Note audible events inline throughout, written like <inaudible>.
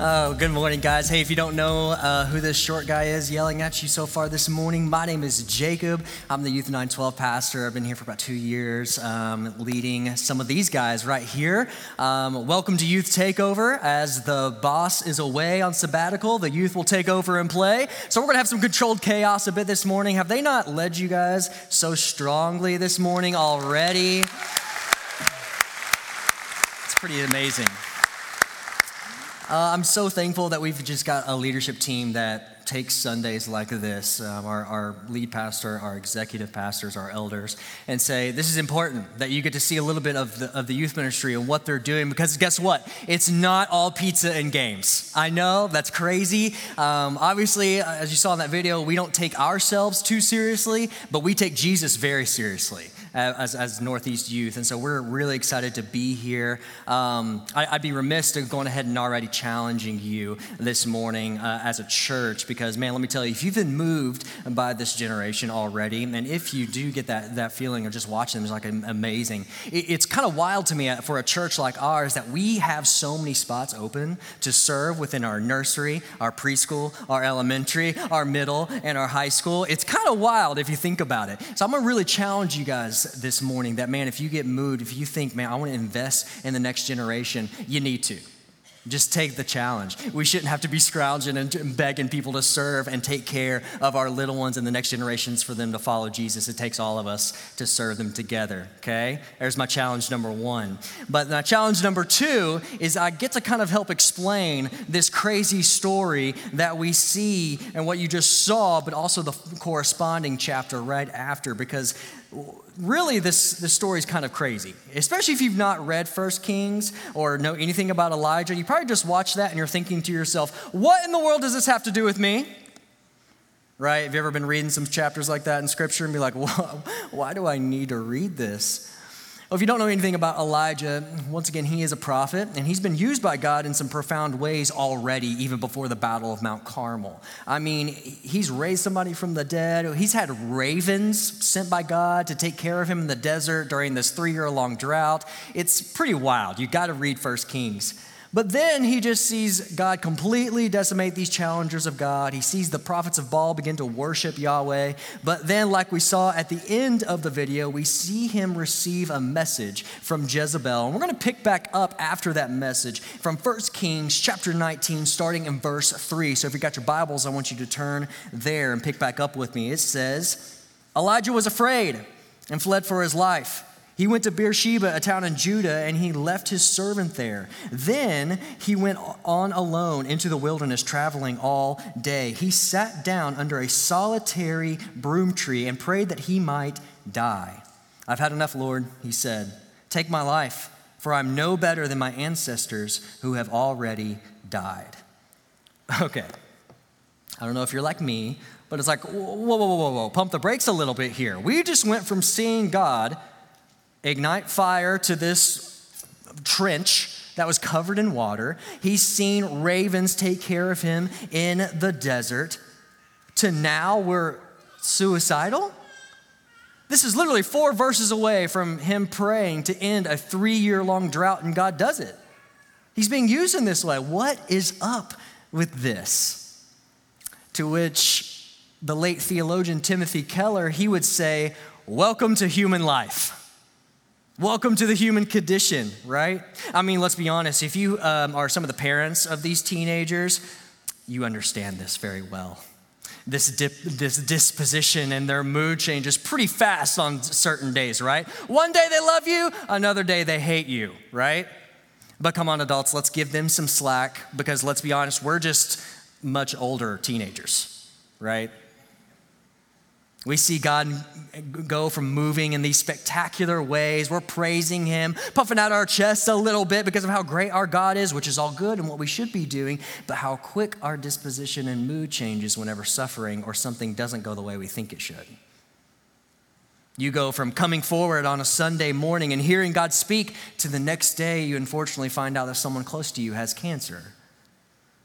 Oh, good morning, guys. Hey, if you don't know uh, who this short guy is yelling at you so far this morning, my name is Jacob. I'm the Youth 912 pastor. I've been here for about two years, um, leading some of these guys right here. Um, welcome to Youth Takeover. As the boss is away on sabbatical, the youth will take over and play. So we're going to have some controlled chaos a bit this morning. Have they not led you guys so strongly this morning already? It's pretty amazing. Uh, I'm so thankful that we've just got a leadership team that takes Sundays like this, um, our, our, lead pastor, our executive pastors, our elders, and say, This is important that you get to see a little bit of the, of the youth ministry and what they're doing because guess what? It's not all pizza and games. I know that's crazy. Um, obviously, as you saw in that video, we don't take ourselves too seriously, but we take Jesus very seriously as, as Northeast Youth. And so we're really excited to be here. Um, I, would be remiss to going ahead and already challenging you this morning uh, as a church because, man, let me tell you, if you've been moved by this generation already, and if you do get that, that feeling of just watching them, it's like amazing. It, it's kind of wild to me uh, for a church like ours that we have so many spots open to serve within our nursery, our preschool, our elementary, our middle, and our high school. It's kind of wild if you think about it. So I'm going to really challenge you guys this morning that, man, if you get moved, if you think, man, I want to invest in the next generation, you need to. Just take the challenge. We shouldn't have to be scrounging and begging people to serve and take care of our little ones and the next generations for them to follow Jesus. It takes all of us to serve them together, okay? There's my challenge number one. But my challenge number two is I get to kind of help explain this crazy story that we see and what you just saw, but also the corresponding chapter right after, because really this, this story is kind of crazy especially if you've not read first kings or know anything about elijah. You probably just watch that and you're thinking to yourself what in the world does this have to do with me? Right? Have you ever been reading some chapters like that in scripture and be like <laughs> why do i need to read this well, if you don't know anything about Elijah, once again, he is a prophet, and he's been used by God in some profound ways already, even before the Battle of Mount Carmel. I mean, he's raised somebody from the dead, he's had ravens sent by God to take care of him in the desert during this three year long drought. It's pretty wild. You've got to read First Kings. But then he just sees God completely decimate these challengers of God. He sees the prophets of Baal begin to worship Yahweh. But then, like we saw at the end of the video, we see him receive a message from Jezebel. And we're going to pick back up after that message from 1 Kings chapter 19, starting in verse 3. So if you got your Bibles, I want you to turn there and pick back up with me. It says, Elijah was afraid and fled for his life. He went to Beersheba, a town in Judah, and he left his servant there. Then he went on alone into the wilderness, traveling all day. He sat down under a solitary broom tree and prayed that he might die. I've had enough, Lord, he said. Take my life, for I'm no better than my ancestors who have already died. Okay. I don't know if you're like me, but it's like, whoa, whoa, whoa, whoa, whoa, pump the brakes a little bit here. We just went from seeing God ignite fire to this trench that was covered in water. He's seen ravens take care of him in the desert. To now, we're suicidal? This is literally four verses away from him praying to end a three year long drought, and God does it. He's being used in this way. What is up with this? To which the late theologian Timothy Keller, he would say, Welcome to human life. Welcome to the human condition, right? I mean, let's be honest. If you um, are some of the parents of these teenagers, you understand this very well. This, dip, this disposition and their mood changes pretty fast on certain days, right? One day they love you, another day they hate you, right? But come on, adults, let's give them some slack because let's be honest, we're just much older teenagers, right? We see God go from moving in these spectacular ways. We're praising Him, puffing out our chests a little bit because of how great our God is, which is all good and what we should be doing, but how quick our disposition and mood changes whenever suffering or something doesn't go the way we think it should. You go from coming forward on a Sunday morning and hearing God speak to the next day, you unfortunately find out that someone close to you has cancer.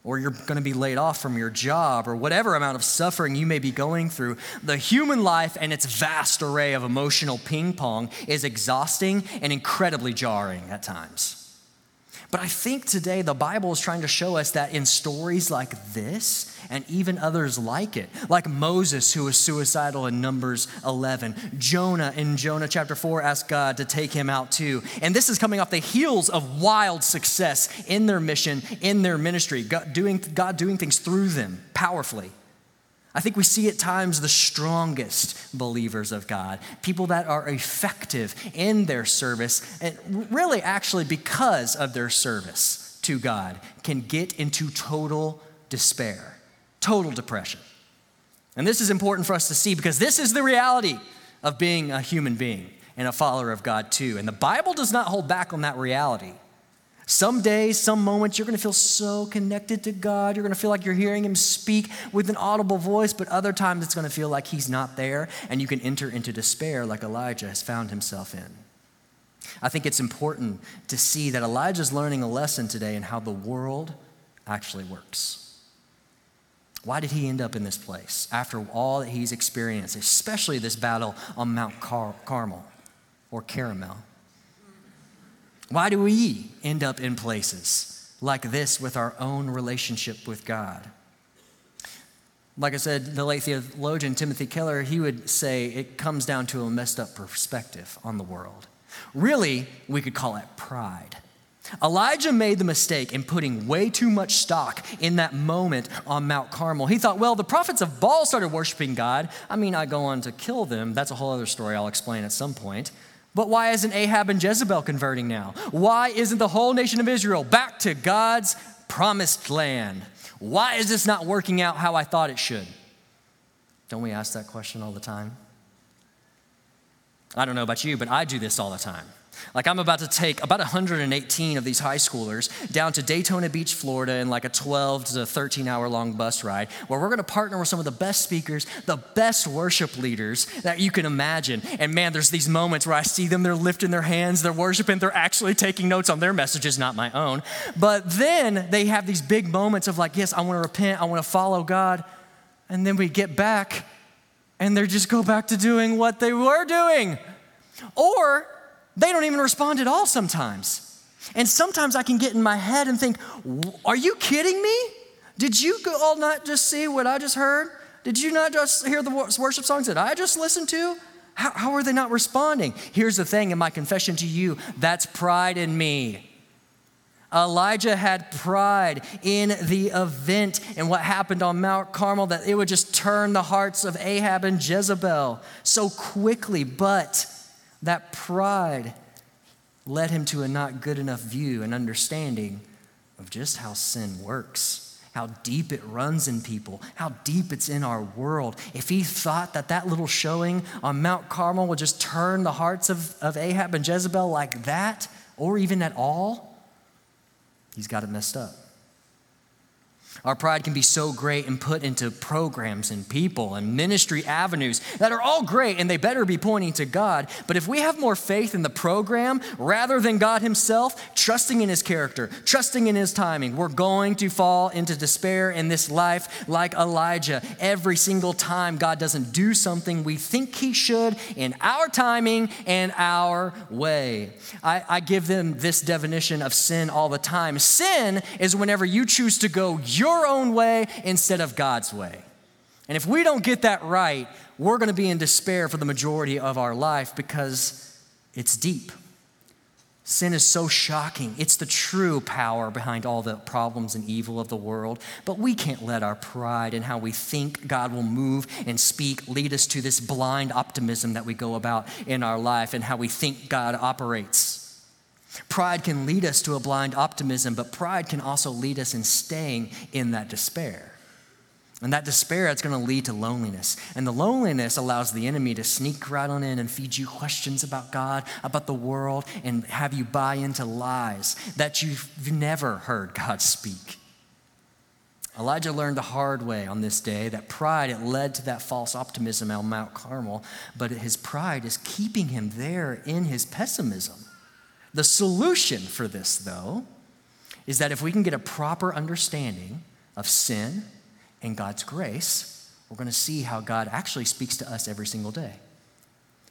Or you're going to be laid off from your job, or whatever amount of suffering you may be going through. The human life and its vast array of emotional ping pong is exhausting and incredibly jarring at times. But I think today the Bible is trying to show us that in stories like this, and even others like it, like Moses, who was suicidal in Numbers 11, Jonah in Jonah chapter 4 asked God to take him out too. And this is coming off the heels of wild success in their mission, in their ministry, God doing, God doing things through them powerfully. I think we see at times the strongest believers of God, people that are effective in their service, and really actually because of their service to God, can get into total despair, total depression. And this is important for us to see because this is the reality of being a human being and a follower of God too. And the Bible does not hold back on that reality. Some days, some moments, you're going to feel so connected to God. You're going to feel like you're hearing Him speak with an audible voice, but other times it's going to feel like He's not there, and you can enter into despair like Elijah has found himself in. I think it's important to see that Elijah's learning a lesson today in how the world actually works. Why did he end up in this place after all that he's experienced, especially this battle on Mount Car- Carmel or Caramel? Why do we end up in places like this with our own relationship with God? Like I said, the late theologian Timothy Keller, he would say it comes down to a messed up perspective on the world. Really, we could call it pride. Elijah made the mistake in putting way too much stock in that moment on Mount Carmel. He thought, well, the prophets of Baal started worshiping God. I mean, I go on to kill them. That's a whole other story I'll explain at some point. But why isn't Ahab and Jezebel converting now? Why isn't the whole nation of Israel back to God's promised land? Why is this not working out how I thought it should? Don't we ask that question all the time? I don't know about you, but I do this all the time. Like, I'm about to take about 118 of these high schoolers down to Daytona Beach, Florida, in like a 12 to 13 hour long bus ride, where we're gonna partner with some of the best speakers, the best worship leaders that you can imagine. And man, there's these moments where I see them, they're lifting their hands, they're worshiping, they're actually taking notes on their messages, not my own. But then they have these big moments of like, yes, I wanna repent, I wanna follow God. And then we get back and they just go back to doing what they were doing. Or they don't even respond at all sometimes. And sometimes I can get in my head and think, Are you kidding me? Did you all not just see what I just heard? Did you not just hear the worship songs that I just listened to? How, how are they not responding? Here's the thing in my confession to you that's pride in me. Elijah had pride in the event and what happened on Mount Carmel that it would just turn the hearts of Ahab and Jezebel so quickly. But that pride led him to a not good enough view and understanding of just how sin works, how deep it runs in people, how deep it's in our world. If he thought that that little showing on Mount Carmel would just turn the hearts of, of Ahab and Jezebel like that, or even at all, he's got it messed up. Our pride can be so great and put into programs and people and ministry avenues that are all great and they better be pointing to God. But if we have more faith in the program rather than God Himself, trusting in His character, trusting in His timing, we're going to fall into despair in this life like Elijah. Every single time God doesn't do something we think He should in our timing and our way. I, I give them this definition of sin all the time. Sin is whenever you choose to go your your own way instead of God's way. And if we don't get that right, we're going to be in despair for the majority of our life because it's deep. Sin is so shocking. It's the true power behind all the problems and evil of the world. But we can't let our pride and how we think God will move and speak lead us to this blind optimism that we go about in our life and how we think God operates. Pride can lead us to a blind optimism, but pride can also lead us in staying in that despair. And that despair, it's going to lead to loneliness. And the loneliness allows the enemy to sneak right on in and feed you questions about God, about the world, and have you buy into lies that you've never heard God speak. Elijah learned the hard way on this day that pride it led to that false optimism on Mount Carmel, but his pride is keeping him there in his pessimism. The solution for this, though, is that if we can get a proper understanding of sin and God's grace, we're going to see how God actually speaks to us every single day.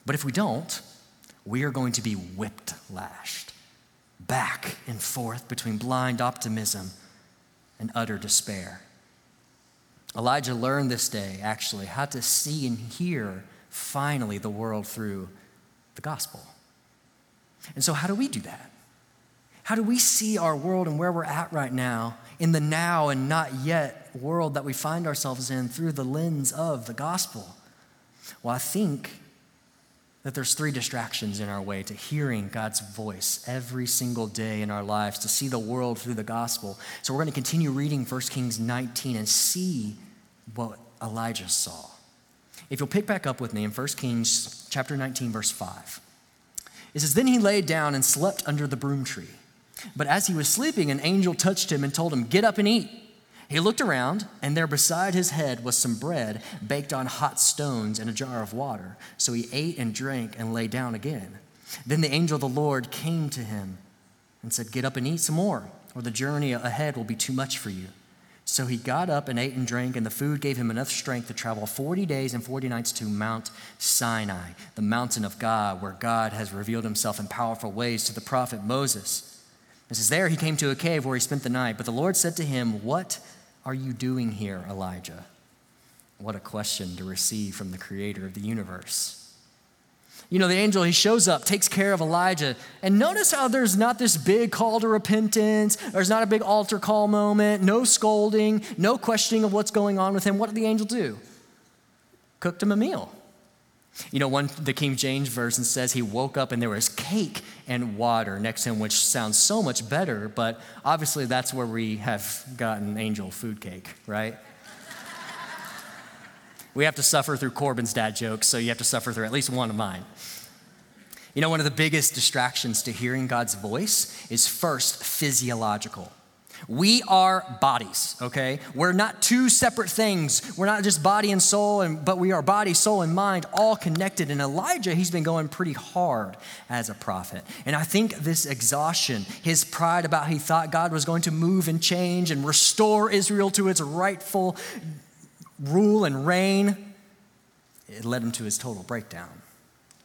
But if we don't, we are going to be whipped lashed back and forth between blind optimism and utter despair. Elijah learned this day, actually, how to see and hear finally the world through the gospel. And so, how do we do that? How do we see our world and where we're at right now in the now and not yet world that we find ourselves in through the lens of the gospel? Well, I think that there's three distractions in our way to hearing God's voice every single day in our lives, to see the world through the gospel. So we're going to continue reading 1 Kings 19 and see what Elijah saw. If you'll pick back up with me in 1 Kings chapter 19 verse 5. It says then he lay down and slept under the broom tree. But as he was sleeping an angel touched him and told him, "Get up and eat." He looked around, and there beside his head was some bread baked on hot stones and a jar of water. So he ate and drank and lay down again. Then the angel of the Lord came to him and said, Get up and eat some more, or the journey ahead will be too much for you. So he got up and ate and drank, and the food gave him enough strength to travel 40 days and 40 nights to Mount Sinai, the mountain of God, where God has revealed himself in powerful ways to the prophet Moses. It says, There he came to a cave where he spent the night. But the Lord said to him, What are you doing here, Elijah? What a question to receive from the creator of the universe. You know, the angel, he shows up, takes care of Elijah. And notice how there's not this big call to repentance. There's not a big altar call moment, no scolding, no questioning of what's going on with him. What did the angel do? Cooked him a meal. You know, one the King James version says he woke up and there was cake and water next to him, which sounds so much better, but obviously that's where we have gotten angel food cake, right? We have to suffer through Corbin's dad jokes, so you have to suffer through at least one of mine. You know, one of the biggest distractions to hearing God's voice is first physiological. We are bodies, okay? We're not two separate things. We're not just body and soul, and, but we are body, soul, and mind all connected. And Elijah, he's been going pretty hard as a prophet. And I think this exhaustion, his pride about he thought God was going to move and change and restore Israel to its rightful rule and reign, it led him to his total breakdown.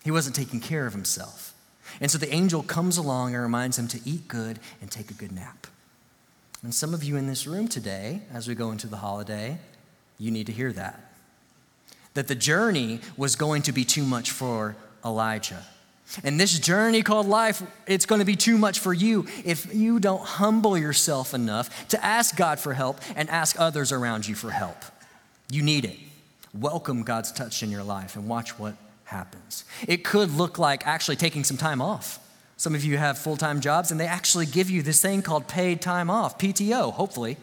He wasn't taking care of himself. And so the angel comes along and reminds him to eat good and take a good nap. And some of you in this room today, as we go into the holiday, you need to hear that. That the journey was going to be too much for Elijah. And this journey called life, it's going to be too much for you if you don't humble yourself enough to ask God for help and ask others around you for help. You need it. Welcome God's touch in your life and watch what happens. It could look like actually taking some time off some of you have full time jobs, and they actually give you this thing called paid time off, PTO, hopefully.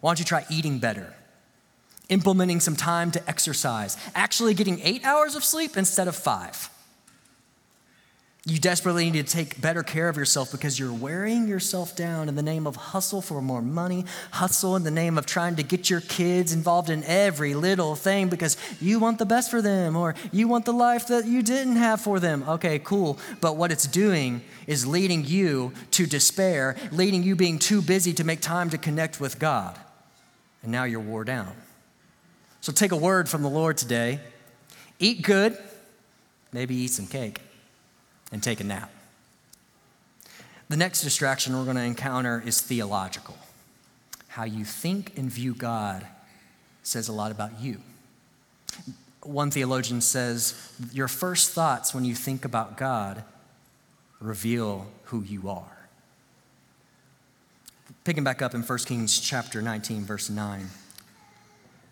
Why don't you try eating better? Implementing some time to exercise, actually getting eight hours of sleep instead of five. You desperately need to take better care of yourself because you're wearing yourself down in the name of hustle for more money, hustle in the name of trying to get your kids involved in every little thing because you want the best for them or you want the life that you didn't have for them. Okay, cool. But what it's doing is leading you to despair, leading you being too busy to make time to connect with God. And now you're wore down. So take a word from the Lord today. Eat good, maybe eat some cake and take a nap. The next distraction we're going to encounter is theological. How you think and view God says a lot about you. One theologian says, Your first thoughts when you think about God reveal who you are. Picking back up in 1 Kings chapter 19, verse 9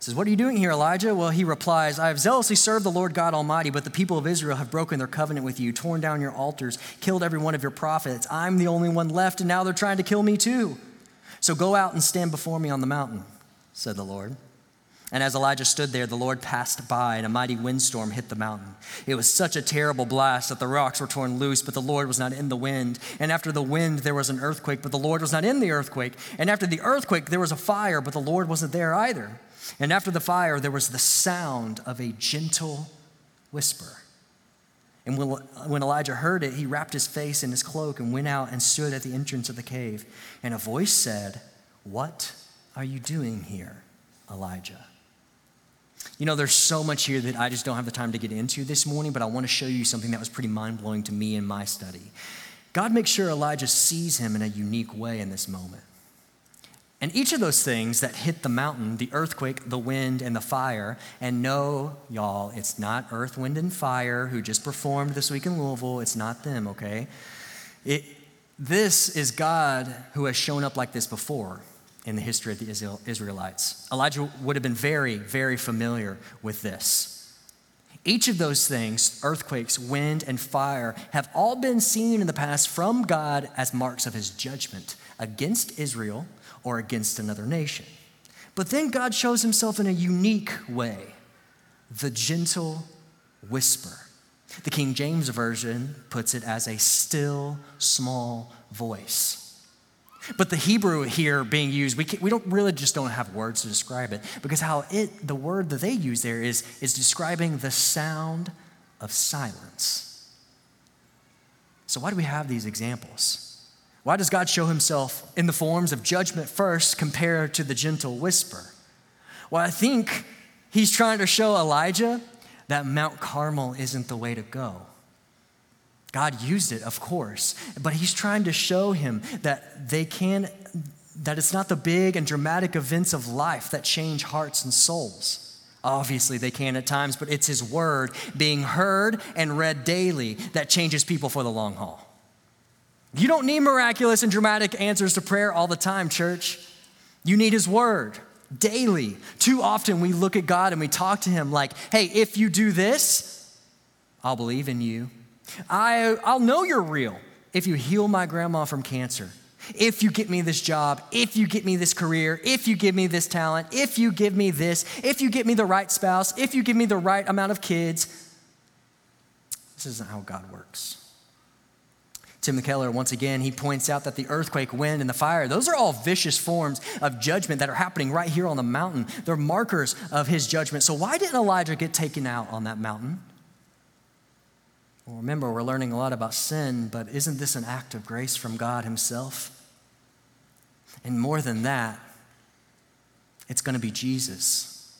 says, What are you doing here, Elijah? Well, he replies, I have zealously served the Lord God Almighty, but the people of Israel have broken their covenant with you, torn down your altars, killed every one of your prophets. I'm the only one left, and now they're trying to kill me too. So go out and stand before me on the mountain. said the Lord. And as Elijah stood there, the Lord passed by, and a mighty windstorm hit the mountain. It was such a terrible blast that the rocks were torn loose, but the Lord was not in the wind. And after the wind, there was an earthquake, but the Lord was not in the earthquake. And after the earthquake, there was a fire, but the Lord wasn't there either. And after the fire, there was the sound of a gentle whisper. And when, Elijah heard it, he wrapped his face in his cloak and went out and stood at the entrance of the cave. And a voice said, What are you doing here, Elijah? You know, there's so much here that I just don't have the time to get into this morning, but I want to show you something that was pretty mind blowing to me in my study. God makes sure Elijah sees him in a unique way in this moment. And each of those things that hit the mountain, the earthquake, the wind, and the fire, and no, y'all, it's not earth, wind, and fire who just performed this week in Louisville. It's not them, okay? It, this is God who has shown up like this before in the history of the Israelites. Elijah would have been very, very familiar with this. Each of those things, earthquakes, wind, and fire, have all been seen in the past from God as marks of his judgment against Israel or against another nation. But then God shows himself in a unique way the gentle whisper. The King James Version puts it as a still small voice. But the Hebrew here being used, we, we don't really just don't have words to describe it because how it, the word that they use there is, is describing the sound of silence. So, why do we have these examples? Why does God show himself in the forms of judgment first compared to the gentle whisper? Well, I think he's trying to show Elijah that Mount Carmel isn't the way to go. God used it, of course, but he's trying to show him that they can that it's not the big and dramatic events of life that change hearts and souls. Obviously, they can at times, but it's his word being heard and read daily that changes people for the long haul. You don't need miraculous and dramatic answers to prayer all the time, church. You need his word daily. Too often we look at God and we talk to him like, hey, if you do this, I'll believe in you. I, I'll know you're real if you heal my grandma from cancer, if you get me this job, if you get me this career, if you give me this talent, if you give me this, if you get me the right spouse, if you give me the right amount of kids. This isn't how God works. Tim Keller, once again, he points out that the earthquake, wind, and the fire, those are all vicious forms of judgment that are happening right here on the mountain. They're markers of his judgment. So, why didn't Elijah get taken out on that mountain? Well, remember, we're learning a lot about sin, but isn't this an act of grace from God Himself? And more than that, it's going to be Jesus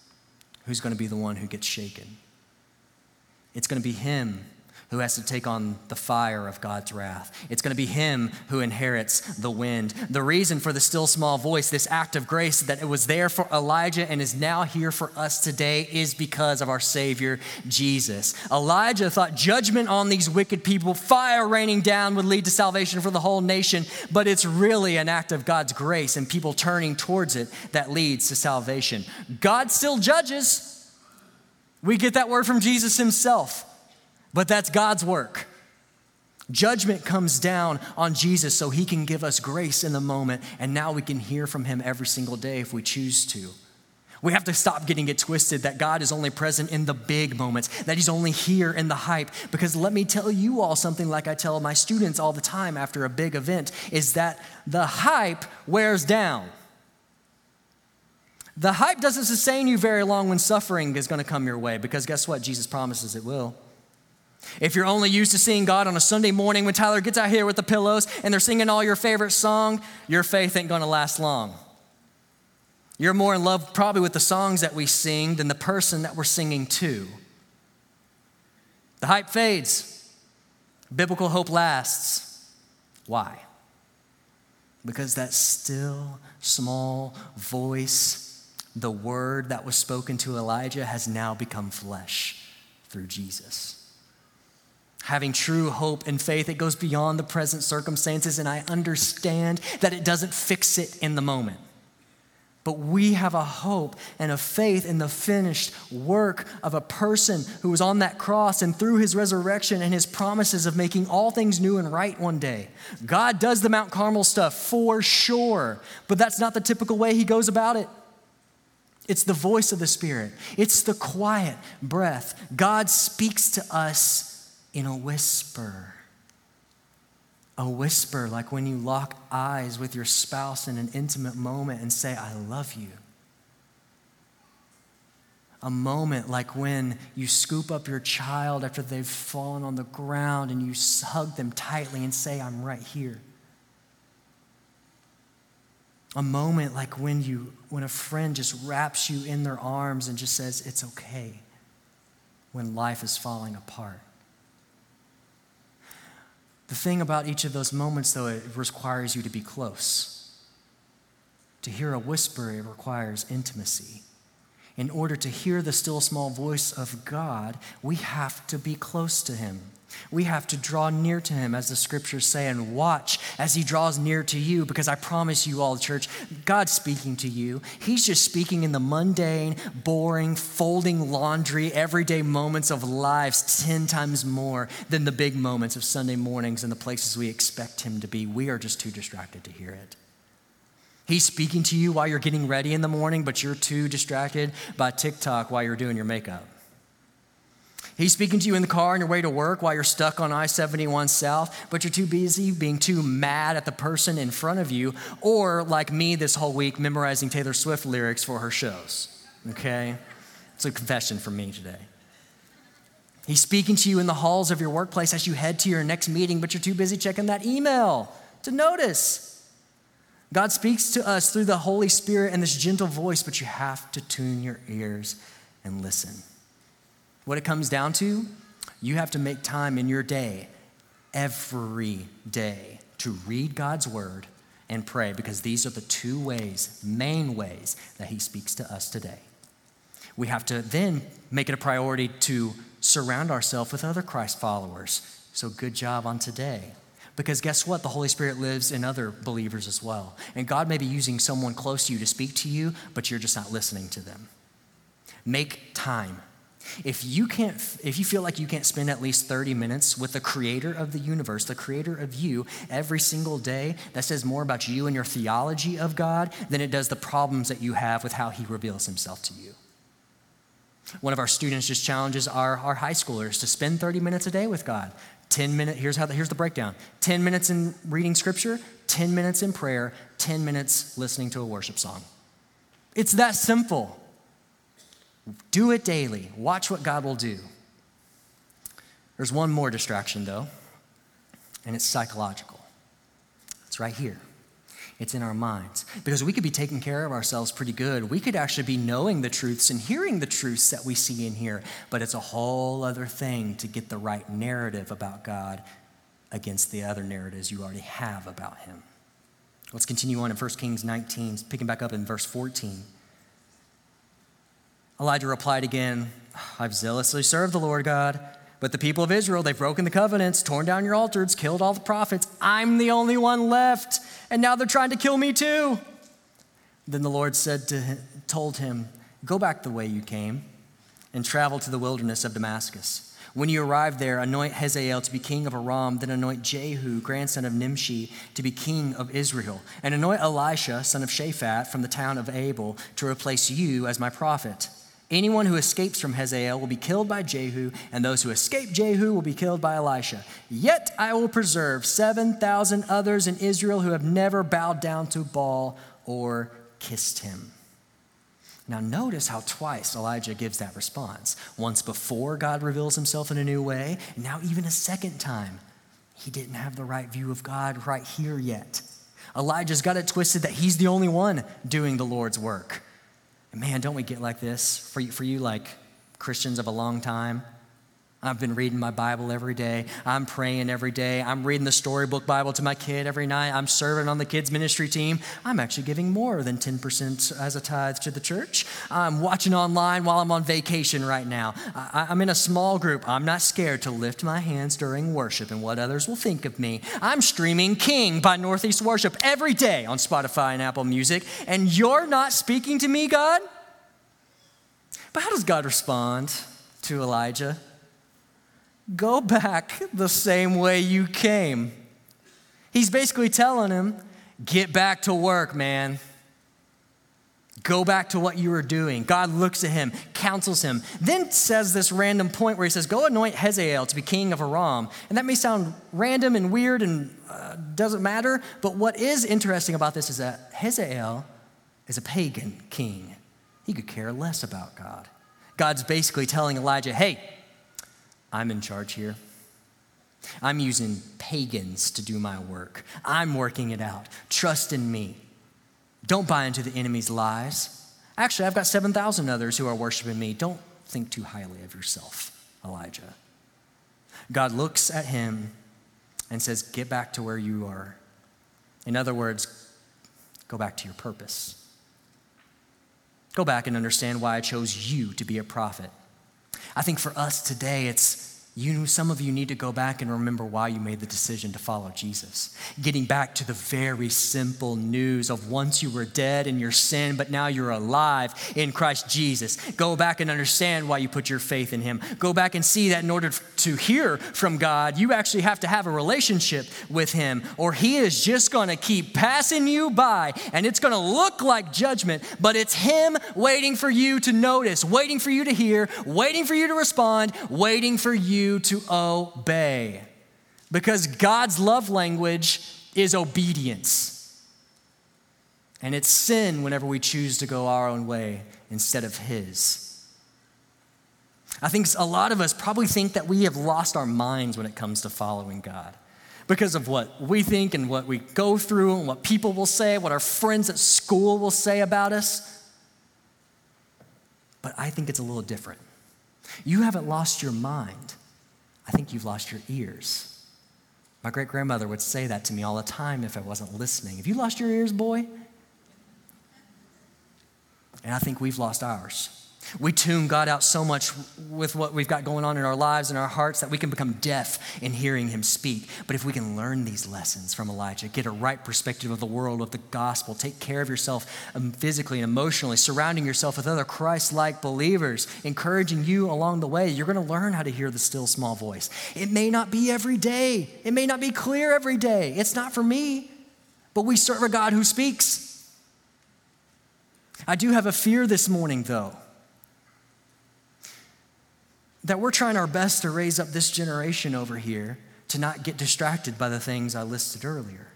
who's going to be the one who gets shaken. It's going to be Him who has to take on the fire of God's wrath. It's going to be him who inherits the wind. The reason for the still small voice, this act of grace that it was there for Elijah and is now here for us today, is because of our Savior, Jesus. Elijah thought judgment on these wicked people, fire raining down, would lead to salvation for the whole nation, but it's really an act of God's grace and people turning towards it that leads to salvation. God still judges. We get that word from Jesus himself. But that's God's work. Judgment comes down on Jesus so he can give us grace in the moment, and now we can hear from him every single day if we choose to. We have to stop getting it twisted that God is only present in the big moments, that He's only here in the hype. Because let me tell you all something like I tell my students all the time after a big event is that the hype wears down. The hype doesn't sustain you very long when suffering is going to come your way, because guess what? Jesus promises it will. If you're only used to seeing God on a Sunday morning when Tyler gets out here with the pillows and they're singing all your favorite song, your faith ain't gonna last long. You're more in love probably with the songs that we sing than the person that we're singing to. The hype fades, biblical hope lasts. Why? Because that still small voice, the word that was spoken to Elijah, has now become flesh through Jesus having true hope and faith. It goes beyond the present circumstances, and I understand that it doesn't fix it in the moment. But we have a hope and a faith in the finished work of a person who was on that cross and through his resurrection and his promises of making all things new and right one day. God does the Mount Carmel stuff for sure, but that's not the typical way he goes about it. It's the voice of the Spirit, it's the quiet breath. God speaks to us in a whisper. A whisper, like when you lock eyes with your spouse in an intimate moment and say, I love you. A moment like when you scoop up your child after they've fallen on the ground and you hug them tightly and say, I'm right here. A moment like when you when a friend just wraps you in their arms and just says it's okay when life is falling apart. The thing about each of those moments though it requires you to be close. To hear a whisper it requires intimacy in order to hear the still small voice of God, we have to be close to Him. We have to draw near to Him, as the scriptures say, and watch as He draws near to you, because I promise you all, church, God's speaking to you. He's just speaking in the mundane, boring, folding laundry, everyday moments of lives 10 times more than the big moments of Sunday mornings and the places we expect Him to be. We are just too distracted to hear it. He's speaking to you while you're getting ready in the morning, but you're too distracted by TikTok while you're doing your makeup. He's speaking to you in the car on your way to work while you're stuck on I 71 South, but you're too busy being too mad at the person in front of you, or like me this whole week, memorizing Taylor Swift lyrics for her shows. Okay? It's a confession from me today. He's speaking to you in the halls of your workplace as you head to your next meeting, but you're too busy checking that email to notice. God speaks to us through the Holy Spirit and this gentle voice, but you have to tune your ears and listen. What it comes down to, you have to make time in your day, every day, to read God's word and pray because these are the two ways, main ways, that He speaks to us today. We have to then make it a priority to surround ourselves with other Christ followers. So, good job on today. Because guess what? The Holy Spirit lives in other believers as well. And God may be using someone close to you to speak to you, but you're just not listening to them. Make time. If you can't if you feel like you can't spend at least 30 minutes with the creator of the universe, the creator of you every single day, that says more about you and your theology of God than it does the problems that you have with how he reveals himself to you. One of our students just challenges our, our high schoolers to spend 30 minutes a day with God. 10 minutes, here's, how here's the breakdown 10 minutes in reading scripture, 10 minutes in prayer, 10 minutes listening to a worship song. It's that simple. Do it daily. Watch what God will do. There's one more distraction, though, and it's psychological. It's right here. It's in our minds. Because we could be taking care of ourselves pretty good. We could actually be knowing the truths and hearing the truths that we see in here. But it's a whole other thing to get the right narrative about God against the other narratives you already have about Him. Let's continue on in 1 Kings 19, picking back up in verse 14. Elijah replied again, I've zealously served the Lord God. But the people of Israel, they've broken the covenants, torn down your altars, killed all the prophets. I'm the only one left, and now they're trying to kill me too. Then the Lord said to told him, Go back the way you came and travel to the wilderness of Damascus. When you arrive there, anoint Hazael to be king of Aram, then anoint Jehu, grandson of Nimshi, to be king of Israel, and anoint Elisha, son of Shaphat, from the town of Abel, to replace you as my prophet. Anyone who escapes from Hazael will be killed by Jehu, and those who escape Jehu will be killed by Elisha. Yet I will preserve 7,000 others in Israel who have never bowed down to Baal or kissed him. Now, notice how twice Elijah gives that response. Once before God reveals himself in a new way, and now even a second time. He didn't have the right view of God right here yet. Elijah's got it twisted that he's the only one doing the Lord's work. Man, don't we get like this? For you, for you like Christians of a long time, I've been reading my Bible every day. I'm praying every day. I'm reading the storybook Bible to my kid every night. I'm serving on the kids' ministry team. I'm actually giving more than 10% as a tithe to the church. I'm watching online while I'm on vacation right now. I, am in a small group. I'm not scared to lift my hands during worship and what others will think of me. I'm streaming King by Northeast Worship every day on Spotify and Apple Music, and you're not speaking to me, God? But how does God respond to Elijah? Go back the same way you came. He's basically telling him, Get back to work, man. Go back to what you were doing. God looks at him, counsels him, then says this random point where he says, Go anoint Hazael to be king of Aram. And that may sound random and weird and uh, doesn't matter, but what is interesting about this is that Hazael is a pagan king. He could care less about God. God's basically telling Elijah, Hey, I'm in charge here. I'm using pagans to do my work. I'm working it out. Trust in me. Don't buy into the enemy's lies. Actually, I've got 7,000 others who are worshiping me. Don't think too highly of yourself, Elijah. God looks at him and says, Get back to where you are. In other words, go back to your purpose. Go back and understand why I chose you to be a prophet. I think for us today, it's you, some of you need to go back and remember why you made the decision to follow Jesus. Getting back to the very simple news of once you were dead in your sin, but now you're alive in Christ Jesus. Go back and understand why you put your faith in Him. Go back and see that in order to hear from God, you actually have to have a relationship with Him, or He is just going to keep passing you by, and it's going to look like judgment, but it's Him waiting for you to notice, waiting for you to hear, waiting for you to respond, waiting for you you to obey. Because God's love language is obedience. And it's sin whenever we choose to go our own way instead of His. I think a lot of us probably think that we have lost our minds when it comes to following God because of what we think and what we go through and what people will say, what our friends at school will say about us. But I think it's a little different. You haven't lost your mind. I think you've lost your ears. My great grandmother would say that to me all the time if I wasn't listening. Have you lost your ears, boy? And I think we've lost ours. We tune God out so much with what we've got going on in our lives and our hearts that we can become deaf in hearing Him speak. But if we can learn these lessons from Elijah, get a right perspective of the world, of the gospel, take care of yourself um, physically and emotionally, surrounding yourself with other Christ like believers, encouraging you along the way, you're going to learn how to hear the still small voice. It may not be every day, it may not be clear every day. It's not for me, but we serve a God who speaks. I do have a fear this morning, though that we're trying our best to raise up this generation over here to not get distracted by the things I listed earlier.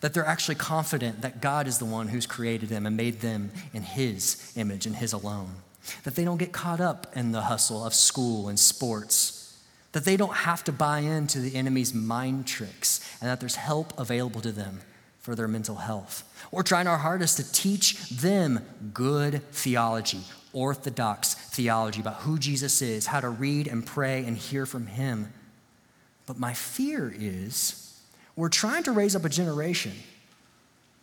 That they're actually confident that God is the one who's created them and made them in His image and His alone. That they don't get caught up in the hustle of school and sports. That they don't have to buy into the enemy's mind tricks and that there's help available to them for their mental health. We're trying our hardest to teach them good theology, orthodox theology about who Jesus is, how to read and pray and hear from him. But my fear is we're trying to raise up a generation,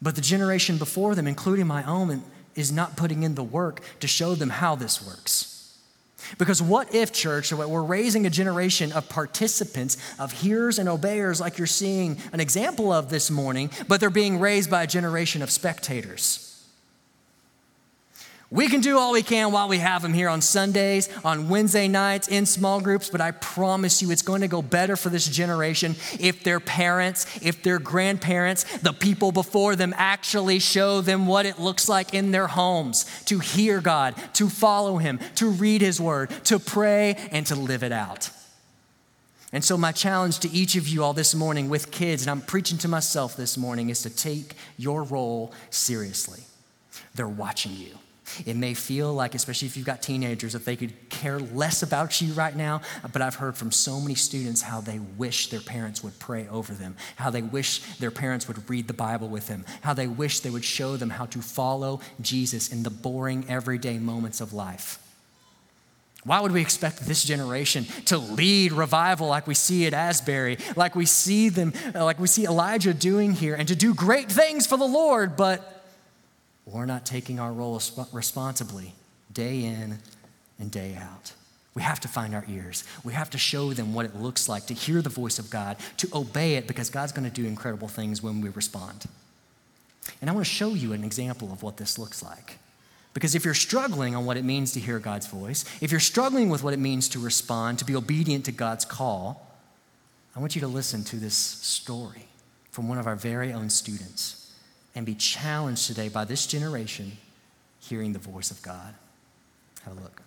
but the generation before them, including my own, is not putting in the work to show them how this works. Because what if, church, we're raising a generation of participants, of hearers and obeyers, like you're seeing an example of this morning, but they're being raised by a generation of spectators? We can do all we can while we have them here on Sundays, on Wednesday nights, in small groups, but I promise you it's going to go better for this generation if their parents, if their grandparents, the people before them actually show them what it looks like in their homes to hear God, to follow Him, to read His Word, to pray, and to live it out. And so, my challenge to each of you all this morning with kids, and I'm preaching to myself this morning, is to take your role seriously. They're watching you. It may feel like, especially if you've got teenagers, that they could care less about you right now. But I've heard from so many students how they wish their parents would pray over them, how they wish their parents would read the Bible with them, how they wish they would show them how to follow Jesus in the boring, everyday moments of life. Why would we expect this generation to lead revival like we see at Asbury, like we see them, like we see Elijah doing here, and to do great things for the Lord, but we're not taking our role responsibly day in and day out. We have to find our ears. We have to show them what it looks like to hear the voice of God, to obey it, because God's going to do incredible things when we respond. And I want to show you an example of what this looks like. Because if you're struggling on what it means to hear God's voice, if you're struggling with what it means to respond, to be obedient to God's call, I want you to listen to this story from one of our very own students and be challenged today by this generation hearing the voice of God. Have a look.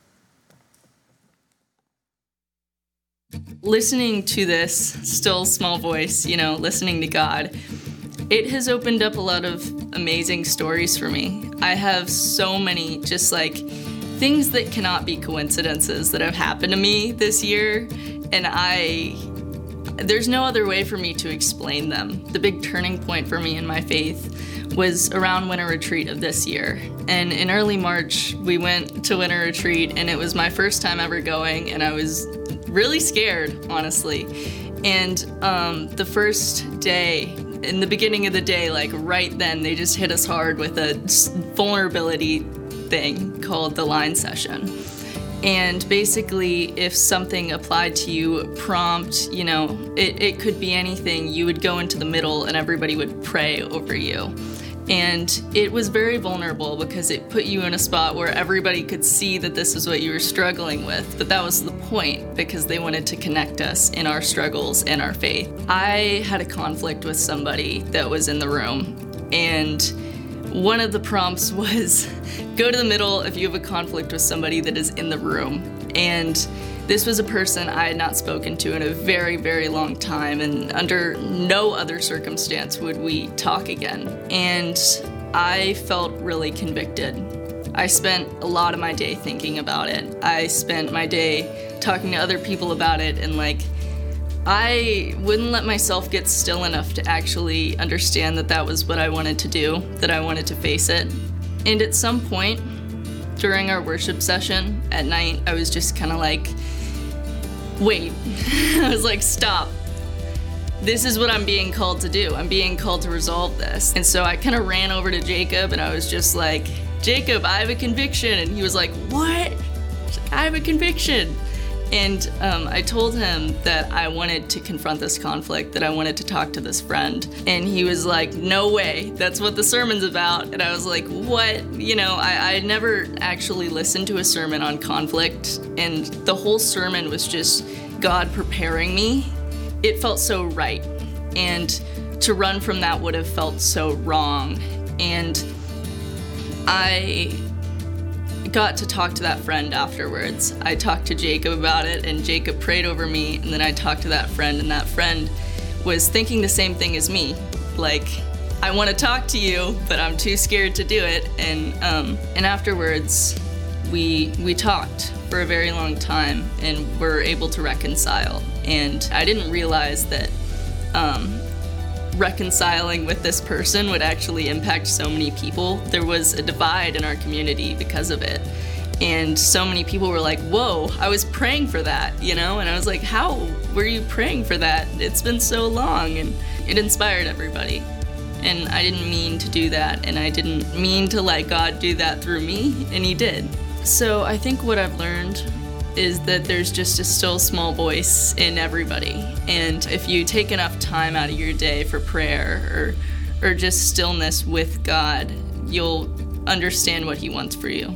Listening to this still small voice, you know, listening to God, it has opened up a lot of amazing stories for me. I have so many just like things that cannot be coincidences that have happened to me this year, and I there's no other way for me to explain them. The big turning point for me in my faith was around winter retreat of this year. And in early March, we went to winter retreat, and it was my first time ever going, and I was really scared, honestly. And um, the first day, in the beginning of the day, like right then, they just hit us hard with a vulnerability thing called the line session. And basically, if something applied to you, prompt, you know, it, it could be anything, you would go into the middle and everybody would pray over you. And it was very vulnerable because it put you in a spot where everybody could see that this is what you were struggling with. But that was the point because they wanted to connect us in our struggles and our faith. I had a conflict with somebody that was in the room, and one of the prompts <laughs> was go to the middle if you have a conflict with somebody that is in the room. And this was a person I had not spoken to in a very, very long time, and under no other circumstance would we talk again. And I felt really convicted. I spent a lot of my day thinking about it. I spent my day talking to other people about it, and like, I wouldn't let myself get still enough to actually understand that that was what I wanted to do, that I wanted to face it. And at some point during our worship session at night, I was just kind of like, wait. <laughs> I was like, stop. This is what I'm being called to do. I'm being called to resolve this. And so I kind of ran over to Jacob and I was just like, Jacob, I have a conviction. And he was like, What? I have a conviction. And um, I told him that I wanted to confront this conflict, that I wanted to talk to this friend. And he was like, No way, that's what the sermon's about. And I was like, What? You know, I, I never actually listened to a sermon on conflict, and the whole sermon was just God preparing me. It felt so right. And to run from that would have felt so wrong. And I got to talk to that friend afterwards. I talked to Jacob about it, and Jacob prayed over me, and then I talked to that friend, and that friend was thinking the same thing as me. Like, I want to talk to you, but I'm too scared to do it. And um, and afterwards, we we talked for a very long time, and were able to reconcile. And I didn't realize that um, reconciling with this person would actually impact so many people. There was a divide in our community because of it. And so many people were like, Whoa, I was praying for that, you know? And I was like, How were you praying for that? It's been so long. And it inspired everybody. And I didn't mean to do that. And I didn't mean to let God do that through me. And He did. So I think what I've learned is that there's just a still small voice in everybody. And if you take enough time out of your day for prayer or or just stillness with God, you'll understand what he wants for you.